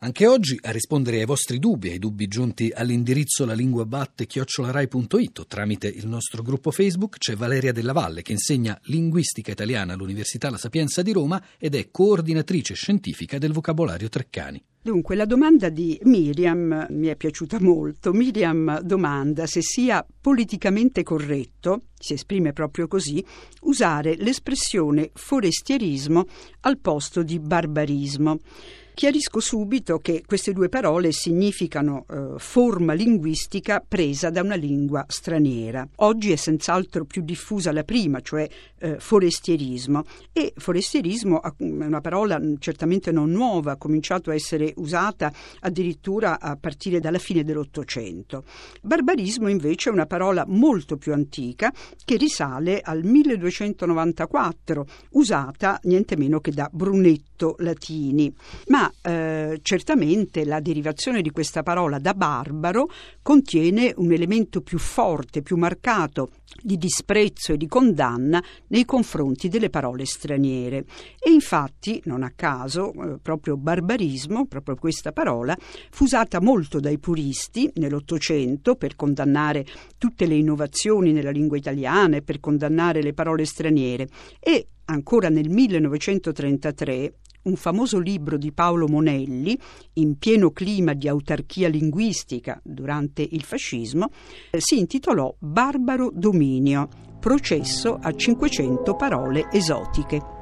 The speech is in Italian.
Anche oggi a rispondere ai vostri dubbi, ai dubbi giunti all'indirizzo lalinguabatte-rai.it tramite il nostro gruppo Facebook c'è Valeria Della Valle che insegna linguistica italiana all'Università La Sapienza di Roma ed è coordinatrice scientifica del vocabolario Treccani. Dunque, la domanda di Miriam mi è piaciuta molto. Miriam domanda se sia politicamente corretto, si esprime proprio così, usare l'espressione forestierismo al posto di barbarismo. Chiarisco subito che queste due parole significano eh, forma linguistica presa da una lingua straniera. Oggi è senz'altro più diffusa la prima, cioè eh, forestierismo, e forestierismo è una parola certamente non nuova, ha cominciato a essere usata addirittura a partire dalla fine dell'Ottocento. Barbarismo invece è una parola molto più antica che risale al 1294, usata niente meno che da Brunetto Latini. Ma eh, certamente la derivazione di questa parola da barbaro contiene un elemento più forte, più marcato di disprezzo e di condanna nei confronti delle parole straniere. E infatti, non a caso, eh, proprio barbarismo, proprio questa parola, fu usata molto dai puristi nell'Ottocento per condannare tutte le innovazioni nella lingua italiana e per condannare le parole straniere e ancora nel 1933 un famoso libro di Paolo Monelli, in pieno clima di autarchia linguistica durante il fascismo, eh, si intitolò Barbaro Dominio, processo a 500 parole esotiche.